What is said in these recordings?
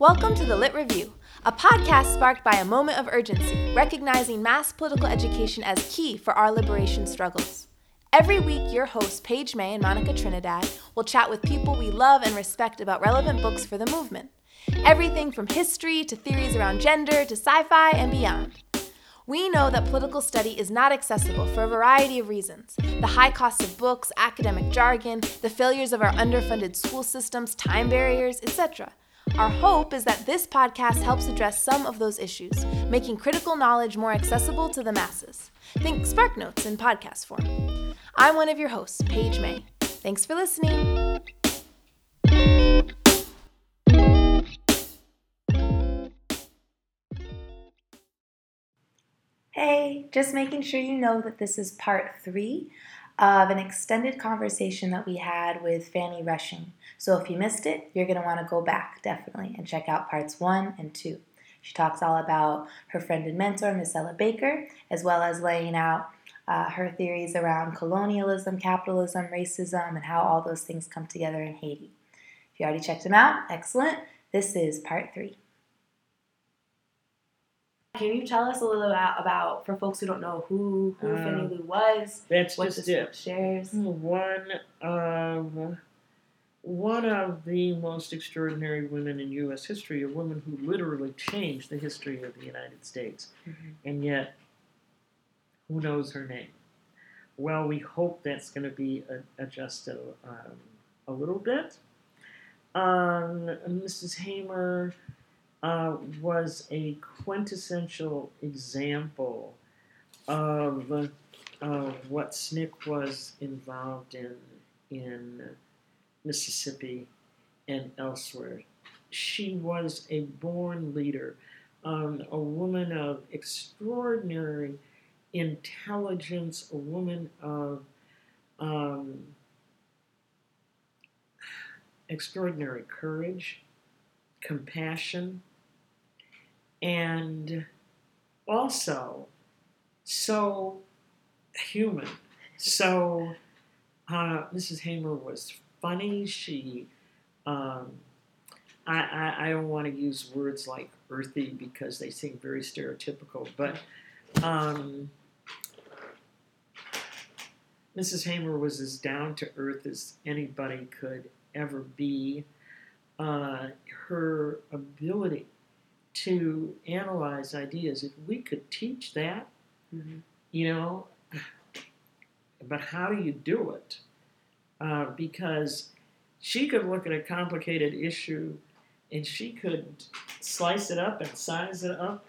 Welcome to the Lit Review, a podcast sparked by a moment of urgency, recognizing mass political education as key for our liberation struggles. Every week, your hosts, Page May and Monica Trinidad, will chat with people we love and respect about relevant books for the movement. Everything from history to theories around gender to sci fi and beyond. We know that political study is not accessible for a variety of reasons the high cost of books, academic jargon, the failures of our underfunded school systems, time barriers, etc. Our hope is that this podcast helps address some of those issues, making critical knowledge more accessible to the masses. Think SparkNotes in podcast form. I'm one of your hosts, Page May. Thanks for listening. Hey, just making sure you know that this is part three of an extended conversation that we had with Fannie Rushing. So if you missed it, you're going to want to go back definitely and check out parts one and two. She talks all about her friend and mentor, Miss Ella Baker, as well as laying out uh, her theories around colonialism, capitalism, racism, and how all those things come together in Haiti. If you already checked them out, excellent. This is part three. Can you tell us a little about, about for folks who don't know who who Um, Fannie Lou was? That's What just this it. shares? One of one of the most extraordinary women in U.S. history, a woman who literally changed the history of the United States, Mhm. and yet, who knows her name? Well, we hope that's going to be adjusted um, a little bit. Um, Mrs. Hamer uh, was a quintessential example of uh, what SNCC was involved in in Mississippi and elsewhere. She was a born leader, um, a woman of extraordinary intelligence, a woman of um, extraordinary courage, compassion, and also so human. So uh, Mrs. Hamer was funny. She, um, I, I, I don't want to use words like earthy because they seem very stereotypical, but um, Mrs. Hamer was as down to earth as anybody could ever be. Uh, her ability to analyze ideas, if we could teach that, Mhm. you know, but how do you do it? Uh, because she could look at a complicated issue and she could slice it up and size it up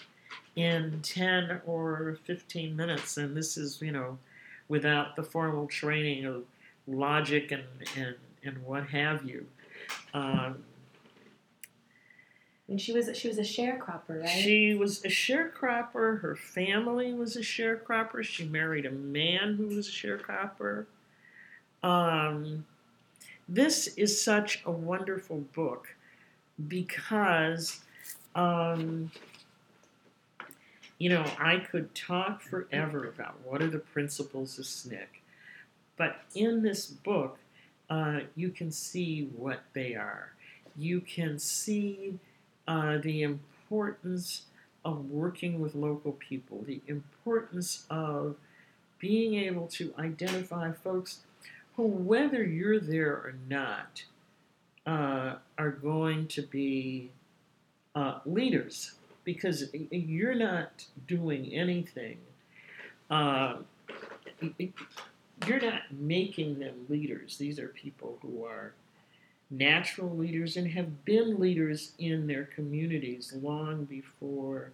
in 10 or 15 minutes. And this is, you know, without the formal training of logic and, and, and what have you. Um, And she was she was a sharecropper, right? she was a sharecropper. Her family was a sharecropper. She married a man who was a sharecropper. Um, this is such a wonderful book because, um, you know, I could talk forever about what are the principles of SNCC, but in this book, uh, you can see what they are. You can see uh, the importance of working with local people, the importance of being able to identify folks who, whether you're there or not, uh, are going to be uh, leaders because you're not doing anything. Uh, you're not making them leaders. These are people who are natural leaders and have been leaders in their communities long before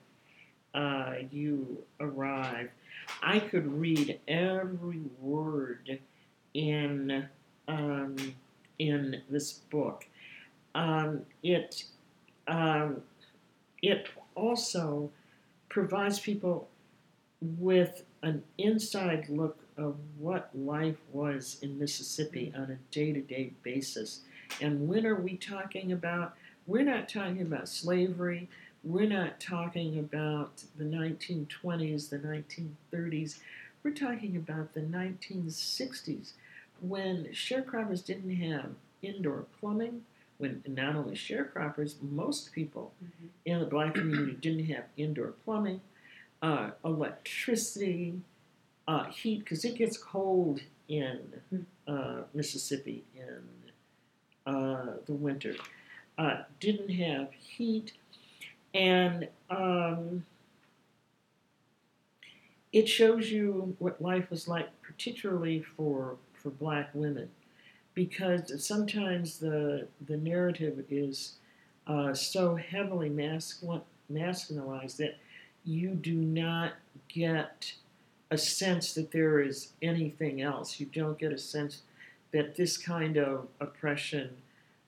uh, you arrive. I could read every word in um, in this book. Um, it um, it also provides people with an inside look of what life was in Mississippi on a day-to-day basis. And when are we talking about? We're not talking about slavery. We're not talking about the 1920s, the 1930s. We're talking about the 1960s when sharecroppers didn't have indoor plumbing, when not only sharecroppers, most people Mhm. in the black community didn't have indoor plumbing, uh, electricity, uh, heat, because it gets cold in uh, Mississippi in uh, the winter. Uh, didn't have heat, and um, it shows you what life was like, particularly for for black women, because sometimes the the narrative is uh, so heavily masculine, masculinized that you do not get a sense that there is anything else. You don't get a sense that this kind of oppression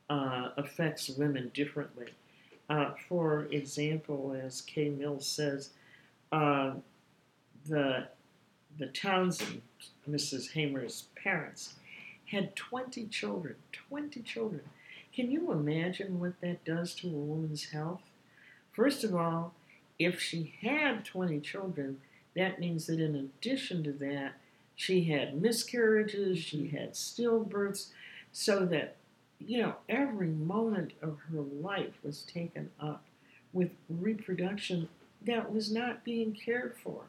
uh, affects women differently. Uh, for example, as Kay Mills says, uh, the the Townsend, Mrs. Hamer's parents, had 20 children. 20 children. Can you imagine what that does to a woman's health? First of all, if she had 20 children, that means that in addition to that, she had miscarriages, she had stillbirths, so that, you know, every moment of her life was taken up with reproduction that was not being cared for.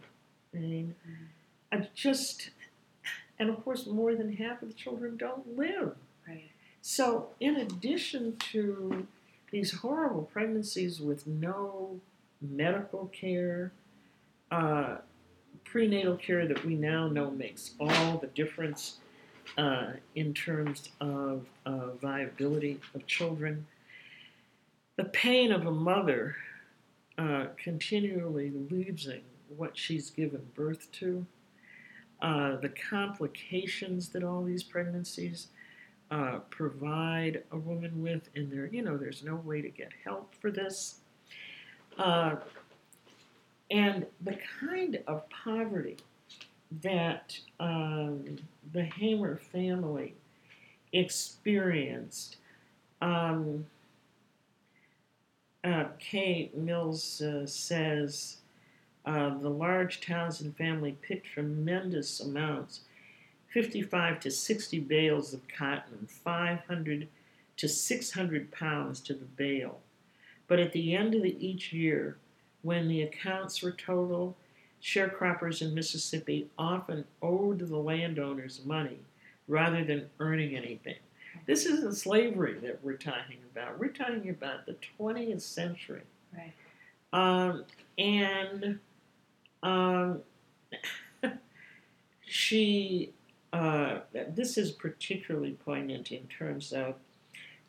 I mean, I just, and of course, more than half of the children don't live. Right. So, in addition to these horrible pregnancies with no medical care, uh, prenatal care that we now know makes all the difference uh, in terms of uh, viability of children, the pain of a mother uh, continually losing what she's given birth to, uh, the complications that all these pregnancies uh, provide a woman with, and there, you know, there's no way to get help for this. And the kind of poverty that um, the Hamer family experienced. Um, uh, Mills uh, says uh, the large Townsend family picked tremendous amounts 55 to 60 bales of cotton, 500 to 600 pounds to the bale. But at the end of the, each year, when the accounts were total, sharecroppers in Mississippi often owed the landowners money rather than earning anything. This isn't slavery that we're talking about. We're talking about the 20th century. Right. Um, and um, she, uh, this is particularly poignant in terms of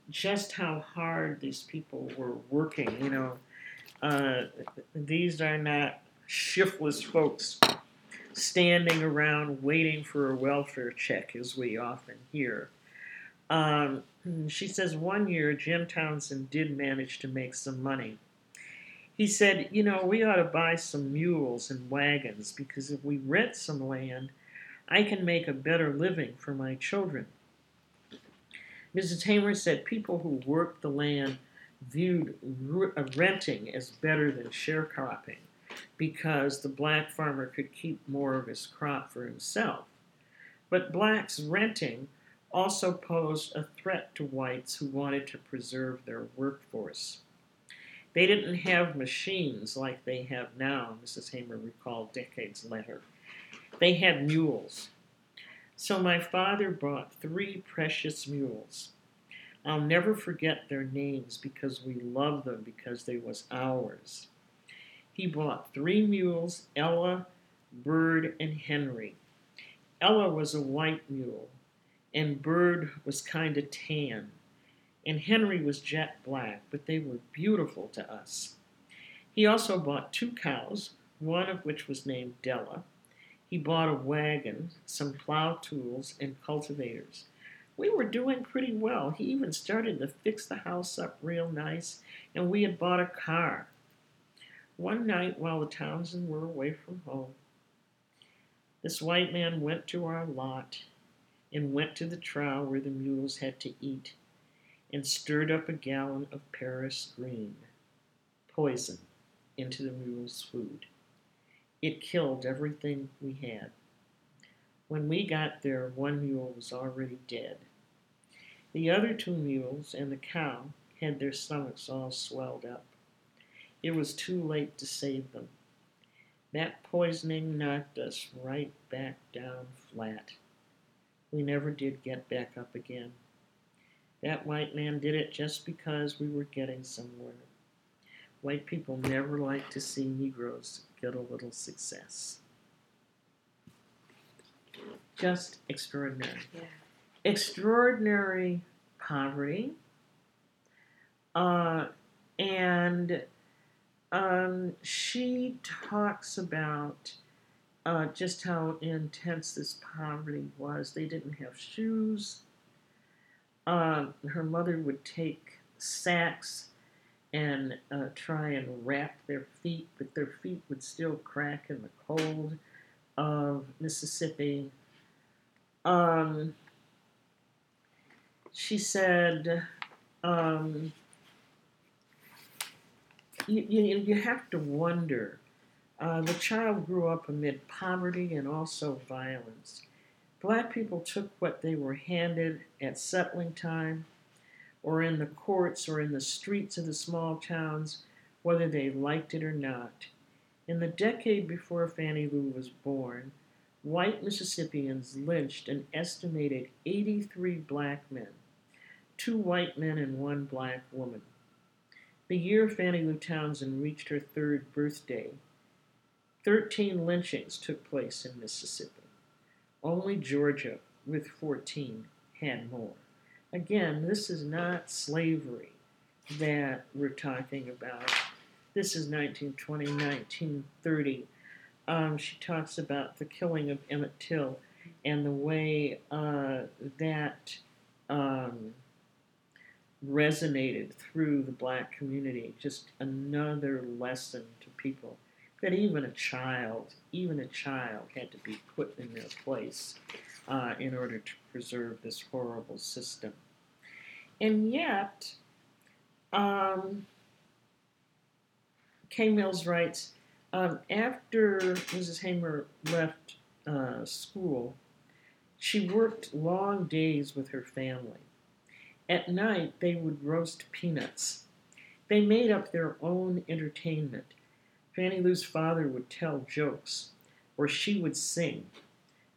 just how hard these people were working. You know, uh, these are not shiftless folks standing around waiting for a welfare check, as we often hear. Um, she says one year Jim Townsend did manage to make some money. He said, You know, we ought to buy some mules and wagons because if we rent some land, I can make a better living for my children. Mrs. Hamer said people who worked the land viewed uh, renting as better than sharecropping because the black farmer could keep more of his crop for himself. But blacks renting also posed a threat to whites who wanted to preserve their workforce. They didn't have machines like they have now, Mrs. Hamer recalled decades later. They had mules. So my father bought three precious mules. I'll never forget their names because we loved them because they was ours. He bought three mules, Ella, Bird, and Henry. Ella was a white mule, and Bird was kind of tan, and Henry was jet black, but they were beautiful to us. He also bought two cows, one of which was named Della. He bought a wagon, some plow tools, and cultivators. We were doing pretty well. He even started to fix the house up real nice, and we had bought a car. One night, while the Townsend were away from home, this white man went to our lot and went to the trough where the mules had to eat and stirred up a gallon of Paris green, poison, into the mules' food. It killed everything we had. When we got there, one mule was already dead. The other two mules and the cow had their stomachs all swelled up. It was too late to save them. That poisoning knocked us right back down flat. We never did get back up again. That white man did it just because we were getting somewhere. White people never like to see Negroes get a little success. Just extraordinary. Yeah. Extraordinary poverty. Uh, and um, she talks about uh, just how intense this poverty was. They didn't have shoes. Uh, her mother would take sacks and uh, try and wrap their feet, but their feet would still crack in the cold of Mississippi. Um, she said, um, you, you, you have to wonder. Uh, the child grew up amid poverty and also violence. Black people took what they were handed at settling time, or in the courts, or in the streets of the small towns, whether they liked it or not. In the decade before Fannie Lou was born, white Mississippians lynched an estimated 83 black men, two white men and one black woman. The year Fannie Lou Townsend reached her third birthday, 13 lynchings took place in Mississippi. Only Georgia, with 14, had more. Again, this is not slavery that we're talking about. This is 1920, 1930. Um, she talks about the killing of Emmett Till and the way uh, that um, resonated through the black community. Just another lesson to people that even a child, even a child, had to be put in their place uh, in order to preserve this horrible system. And yet, um, Kay Mills writes um, after Mrs. Hamer left uh, school, she worked long days with her family. At night, they would roast peanuts. They made up their own entertainment. Fannie Lou's father would tell jokes, or she would sing.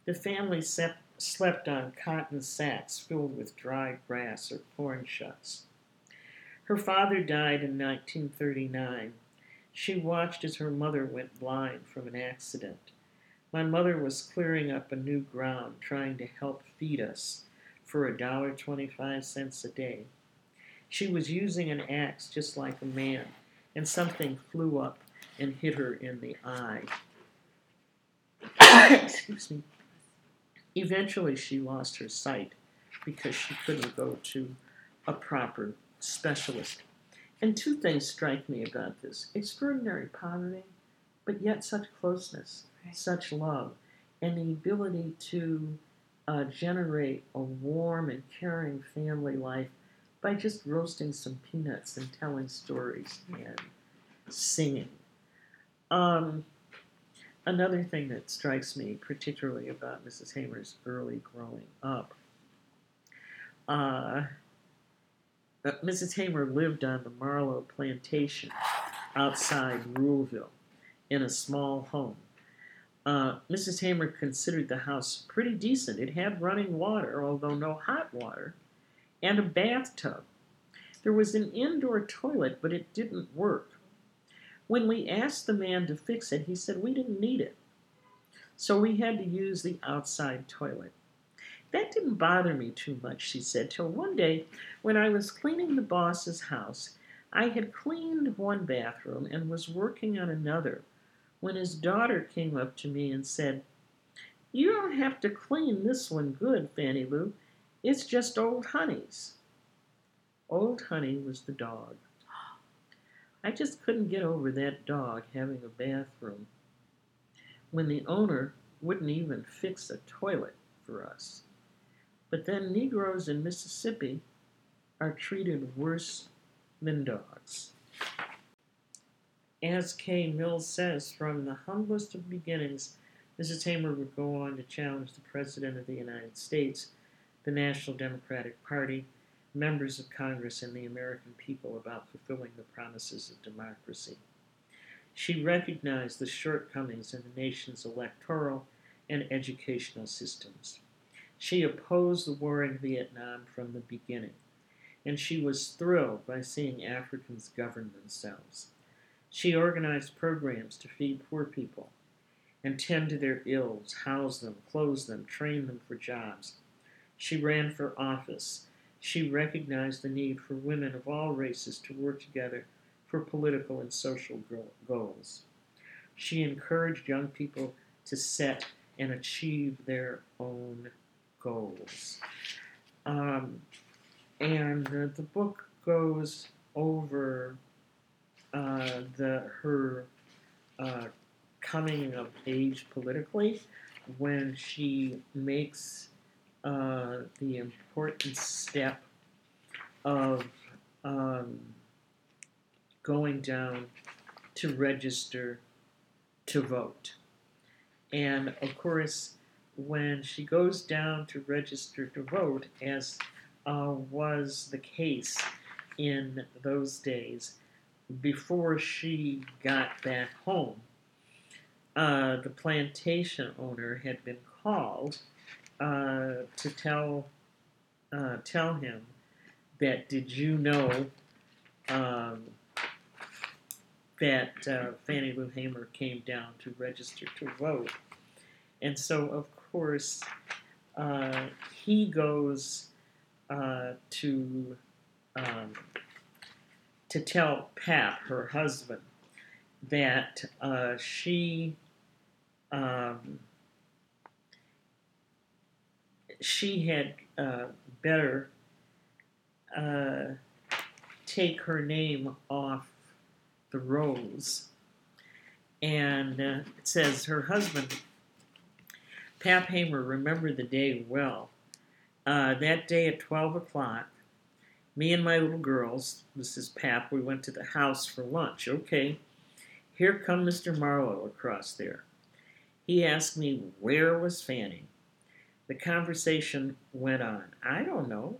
The family sep- slept on cotton sacks filled with dry grass or corn shucks. Her father died in 1939. She watched as her mother went blind from an accident. My mother was clearing up a new ground, trying to help feed us for a dollar twenty-five cents a day. She was using an axe just like a man, and something flew up and hit her in the eye. Excuse me. Eventually, she lost her sight because she couldn't go to a proper specialist. And two things strike me about this extraordinary poverty, but yet such closeness, Right. such love, and the ability to uh, generate a warm and caring family life by just roasting some peanuts and telling stories and singing. Um, another thing that strikes me particularly about Mrs. Hamer's early growing up. Uh, Mrs. Hamer lived on the Marlowe plantation outside Ruleville in a small home. Uh, Mrs. Hamer considered the house pretty decent. It had running water, although no hot water, and a bathtub. There was an indoor toilet, but it didn't work. When we asked the man to fix it, he said we didn't need it. So we had to use the outside toilet. That didn't bother me too much, she said, till one day when I was cleaning the boss's house, I had cleaned one bathroom and was working on another when his daughter came up to me and said, You don't have to clean this one good, Fannie Lou. It's just old Honey's. Old Honey was the dog. I just couldn't get over that dog having a bathroom when the owner wouldn't even fix a toilet for us. But then Negroes in Mississippi are treated worse than dogs. As Kay Mills says, from the humblest of beginnings, Mrs. Hamer would go on to challenge the President of the United States, the National Democratic Party, members of Congress and the American people about fulfilling the promises of democracy. She recognized the shortcomings in the nation's electoral and educational systems. She opposed the war in Vietnam from the beginning, and she was thrilled by seeing Africans govern themselves. She organized programs to feed poor people and tend to their ills, house them, clothe them, train them for jobs. She ran for office. She recognized the need for women of all races to work together for political and social goals. She encouraged young people to set and achieve their own goals. Um, and uh, the book goes over uh, the her uh, coming of age politically when she makes uh, the important step of um, going down to register to vote. And of course, when she goes down to register to vote, as uh, was the case in those days, before she got back home, uh, the plantation owner had been called uh, to tell uh, tell him that did you know um, that uh, Fannie Lou Hamer came down to register to vote, and so of course uh, he goes uh, to um, to tell Pap, her husband, that she um, she had uh, better uh, take her name off the rolls. And uh, it says her husband, Pap Hamer, remembered the day well. Uh, that day at 12 o'clock, me and my little girls, Mrs. Pap, we went to the house for lunch. Okay, here come Mr. Marlowe across there. He asked me where was Fannie. The conversation went on. I don't know.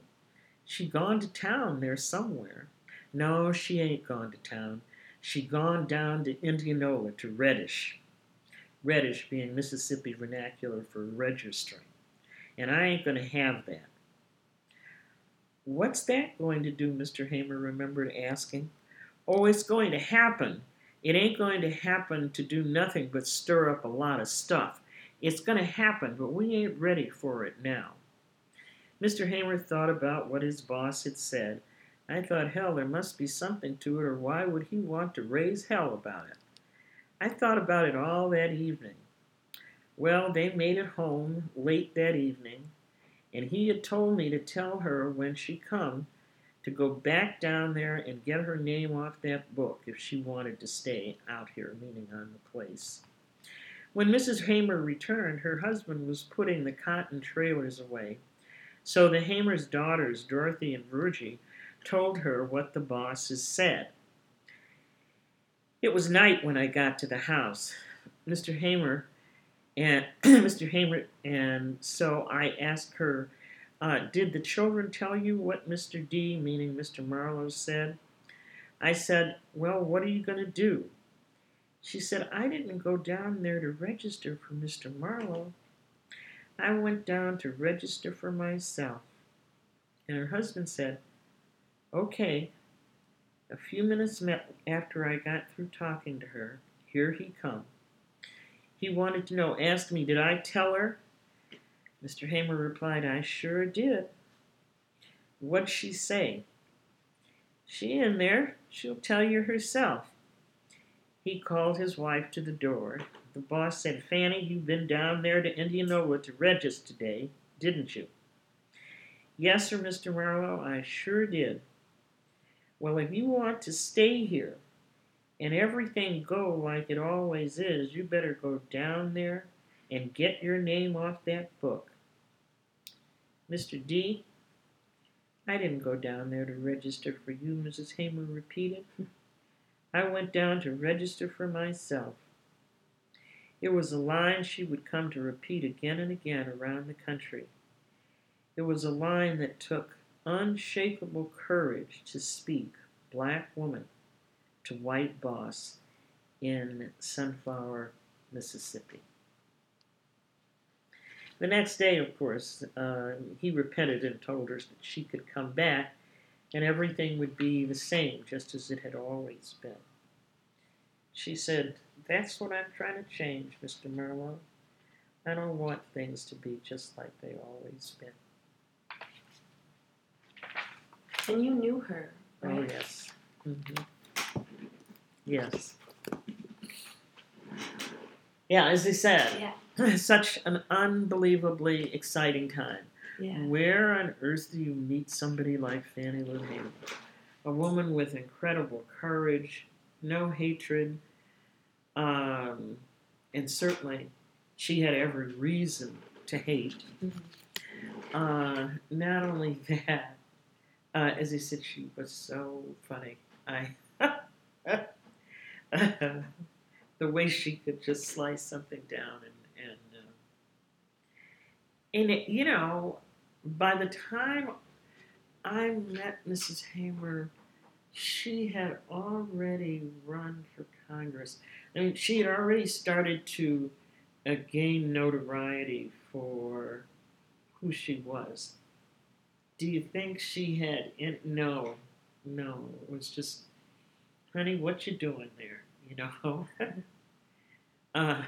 She gone to town there somewhere. No, she ain't gone to town. She gone down to Indianola to Reddish. Reddish being Mississippi vernacular for registering. And I ain't going to have that. What's that going to do? Mr. Hamer remembered asking. Oh, it's going to happen. It ain't going to happen to do nothing but stir up a lot of stuff. It's going to happen, but we ain't ready for it now. Mr. Hamer thought about what his boss had said. I thought, hell, there must be something to it, or why would he want to raise hell about it? I thought about it all that evening. Well, they made it home late that evening, and he had told me to tell her when she come to go back down there and get her name off that book if she wanted to stay out here, meaning on the place. When Mrs. Hamer returned, her husband was putting the cotton trailers away. So the Hamer's daughters, Dorothy and Vergie, told her what the boss bosses said. It was night when I got to the house. Mr. Hamer and Mr. Hamer and so I asked her uh, did the children tell you what Mr. D, meaning Mr. Marlowe, said? I said, Well, what are you going to do? She said, I didn't go down there to register for Mr. Marlowe. I went down to register for myself. And her husband said, Okay. A few minutes after I got through talking to her, here he come. He wanted to know, asked me, did I tell her Mr. Hamer replied, I sure did. What'd she say? She in there. She'll tell you herself. He called his wife to the door. The boss said, Fannie, you've been down there to Indianola to register today, didn't you? Yes, sir, Mr. Marlowe, I sure did. Well, if you want to stay here and everything go like it always is, you better go down there and get your name off that book. Mr. D, I didn't go down there to register for you, Mrs. Hamer repeated. I went down to register for myself. It was a line she would come to repeat again and again around the country. It was a line that took unshakable courage to speak black woman to white boss in Sunflower, Mississippi. The next day, of course, uh, he repented and told her that she could come back and everything would be the same, just as it had always been. She said, That's what I'm trying to change, Mr. Marlowe. I don't want things to be just like they always been. And you knew her, Oh, right? yes. hmm Yes. Yeah, as they said, Yeah. such an unbelievably exciting time. Yeah. Where on earth do you meet somebody like Fannie Lou Hamer? A woman with incredible courage, no hatred, um, and certainly she had every reason to hate. Mhm. Uh, not only that, uh, as I said, she was so funny. I the way she could just slice something down and and uh, and it, you know, by the time I met Mrs. Hamer, she had already run for Congress. I mean, she had already started to uh, gain notoriety for who she was. Do you think she had? In, no, no. It was just, honey, what you doing there? You know. uh,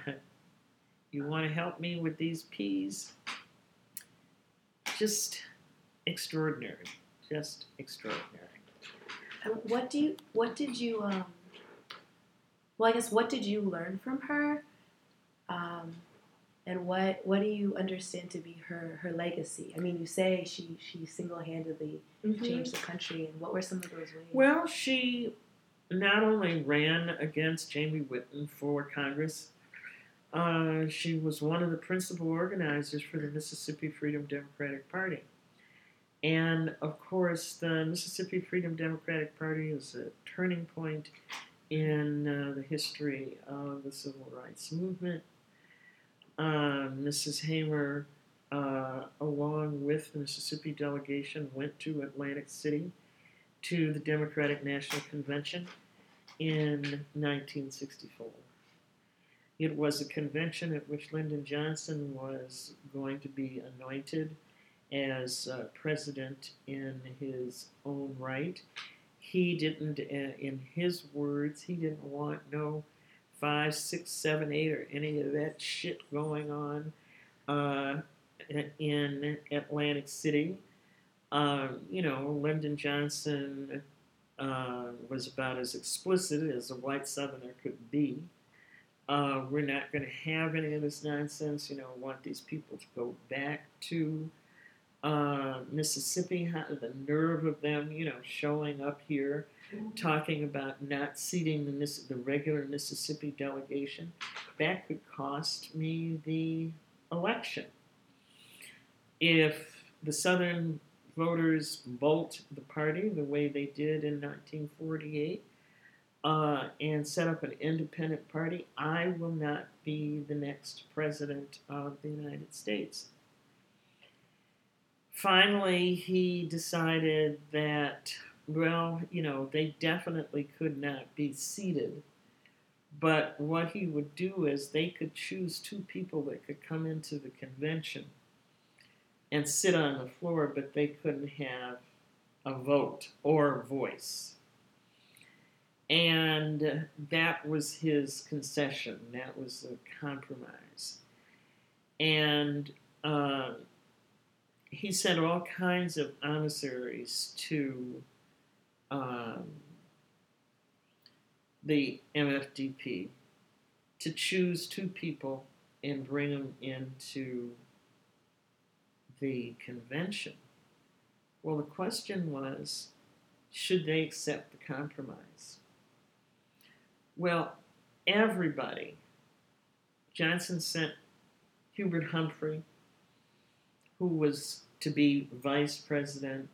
you want to help me with these peas? Just extraordinary. Just extraordinary. And what do you? What did you? Um, well, I guess what did you learn from her? Um, and what what do you understand to be her her legacy? I mean, you say she she single handedly changed the country, and what were some of those ways? Well, she not only ran against Jamie Whitten for Congress, uh, she was one of the principal organizers for the Mississippi Freedom Democratic Party. And of course, the Mississippi Freedom Democratic Party is a turning point in uh, the history of the civil rights movement. Uh, Mrs. Hamer, uh, along with the Mississippi delegation, went to Atlantic City to the Democratic National Convention in 1964. It was a convention at which Lyndon Johnson was going to be anointed as uh, president in his own right. He didn't, uh, in his words, he didn't want no five, six, seven, eight, or any of that shit going on uh, in Atlantic City. Um, you know, Lyndon Johnson uh, was about as explicit as a white Southerner could be. Uh, we're not going to have any of this nonsense. You know, want these people to go back to uh, Mississippi. How, the nerve of them, you know, showing up here, talking about not seating the, Miss, the regular Mississippi delegation. That could cost me the election. If the Southern voters bolt the party the way they did in 1948 uh, and set up an independent party, I will not be the next president of the United States. Finally, he decided that, well, you know, they definitely could not be seated. But what he would do is they could choose two people that could come into the convention and sit on the floor, but they couldn't have a vote or voice. And that was his concession. That was the compromise. And uh, he sent all kinds of emissaries to um, the MFDP to choose two people and bring them into the convention. Well, the question was should they accept the compromise? Well, everybody. Johnson sent Hubert Humphrey, who was to be vice president,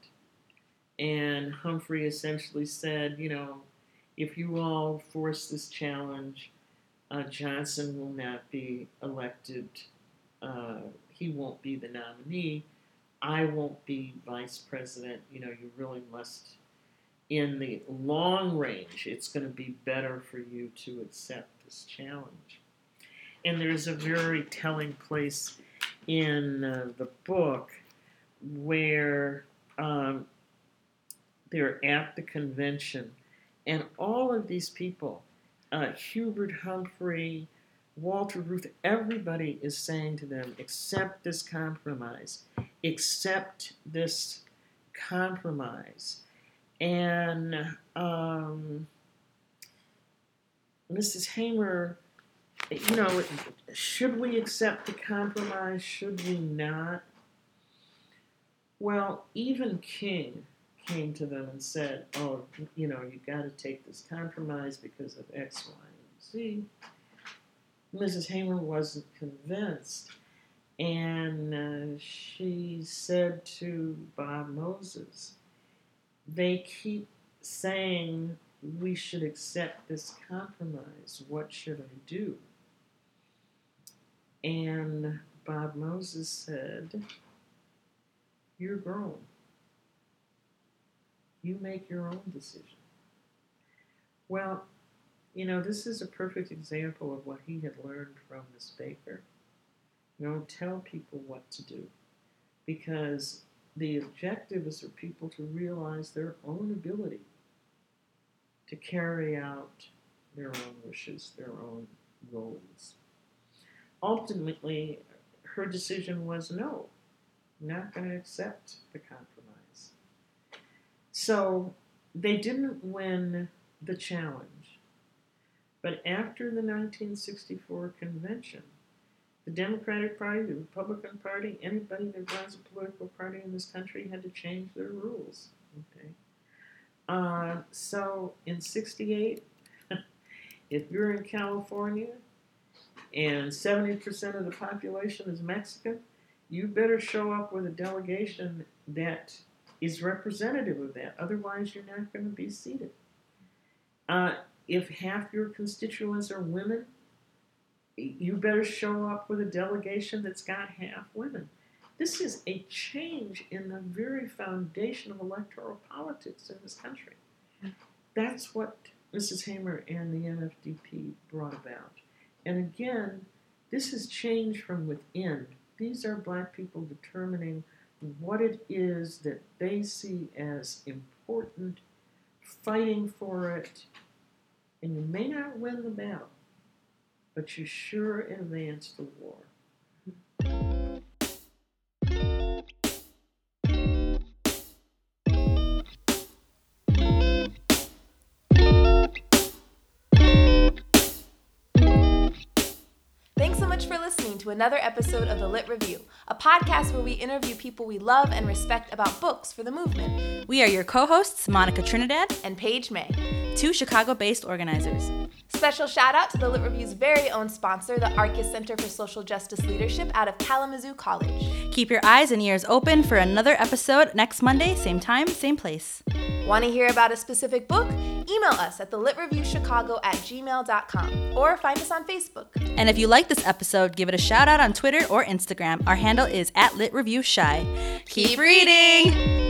and Humphrey essentially said, you know, if you all force this challenge, uh, Johnson will not be elected. Uh, he won't be the nominee. I won't be vice president. You know, you really must, in the long range, it's going to be better for you to accept this challenge. And there's a very telling place in uh, the book where um, they're at the convention, and all of these people, uh, Hubert Humphrey, Walter Reuther, everybody is saying to them, accept this compromise, accept this compromise. And um, Mrs. Hamer, you know, should we accept the compromise? Should we not? Well, even King came to them and said, oh, you know, you got to take this compromise because of X, Y, and Z. Mrs. Hamer wasn't convinced. And uh, she said to Bob Moses, they keep saying we should accept this compromise. What should I do? And Bob Moses said, You're grown. You make your own decision. Well, you know, this is a perfect example of what he had learned from Miss Baker. You know, tell people what to do because the objective is for people to realize their own ability to carry out their own wishes, their own goals. Ultimately, her decision was no, not going to accept the compromise. So they didn't win the challenge. But after the 1964 convention, the Democratic Party, the Republican Party, anybody that runs a political party in this country had to change their rules. Okay. Uh, so in 68, if you're in California and 70% of the population is Mexican, you better show up with a delegation that is representative of that. Otherwise, you're not going to be seated. Uh, if half your constituents are women, you better show up with a delegation that's got half women. This is a change in the very foundation of electoral politics in this country. That's what Mrs. Hamer and the MFDP brought about. And again, this is change from within. These are black people determining what it is that they see as important, fighting for it, and you may not win the battle, but you sure advance the war. Thanks so much for listening to another episode of The Lit Review, a podcast where we interview people we love and respect about books for the movement. We are your co hosts, Monica Trinidad, and Page May, two Chicago based organizers. Special shout out to the Lit Review's very own sponsor, the Arcus Center for Social Justice Leadership out of Kalamazoo College. Keep your eyes and ears open for another episode next Monday, same time, same place. Want to hear about a specific book? Email us at thelitreviewchicago at gmail.com or find us on Facebook. And if you like this episode, give it a shout out on Twitter or Instagram. Our handle is at LitReviewShy. Keep reading!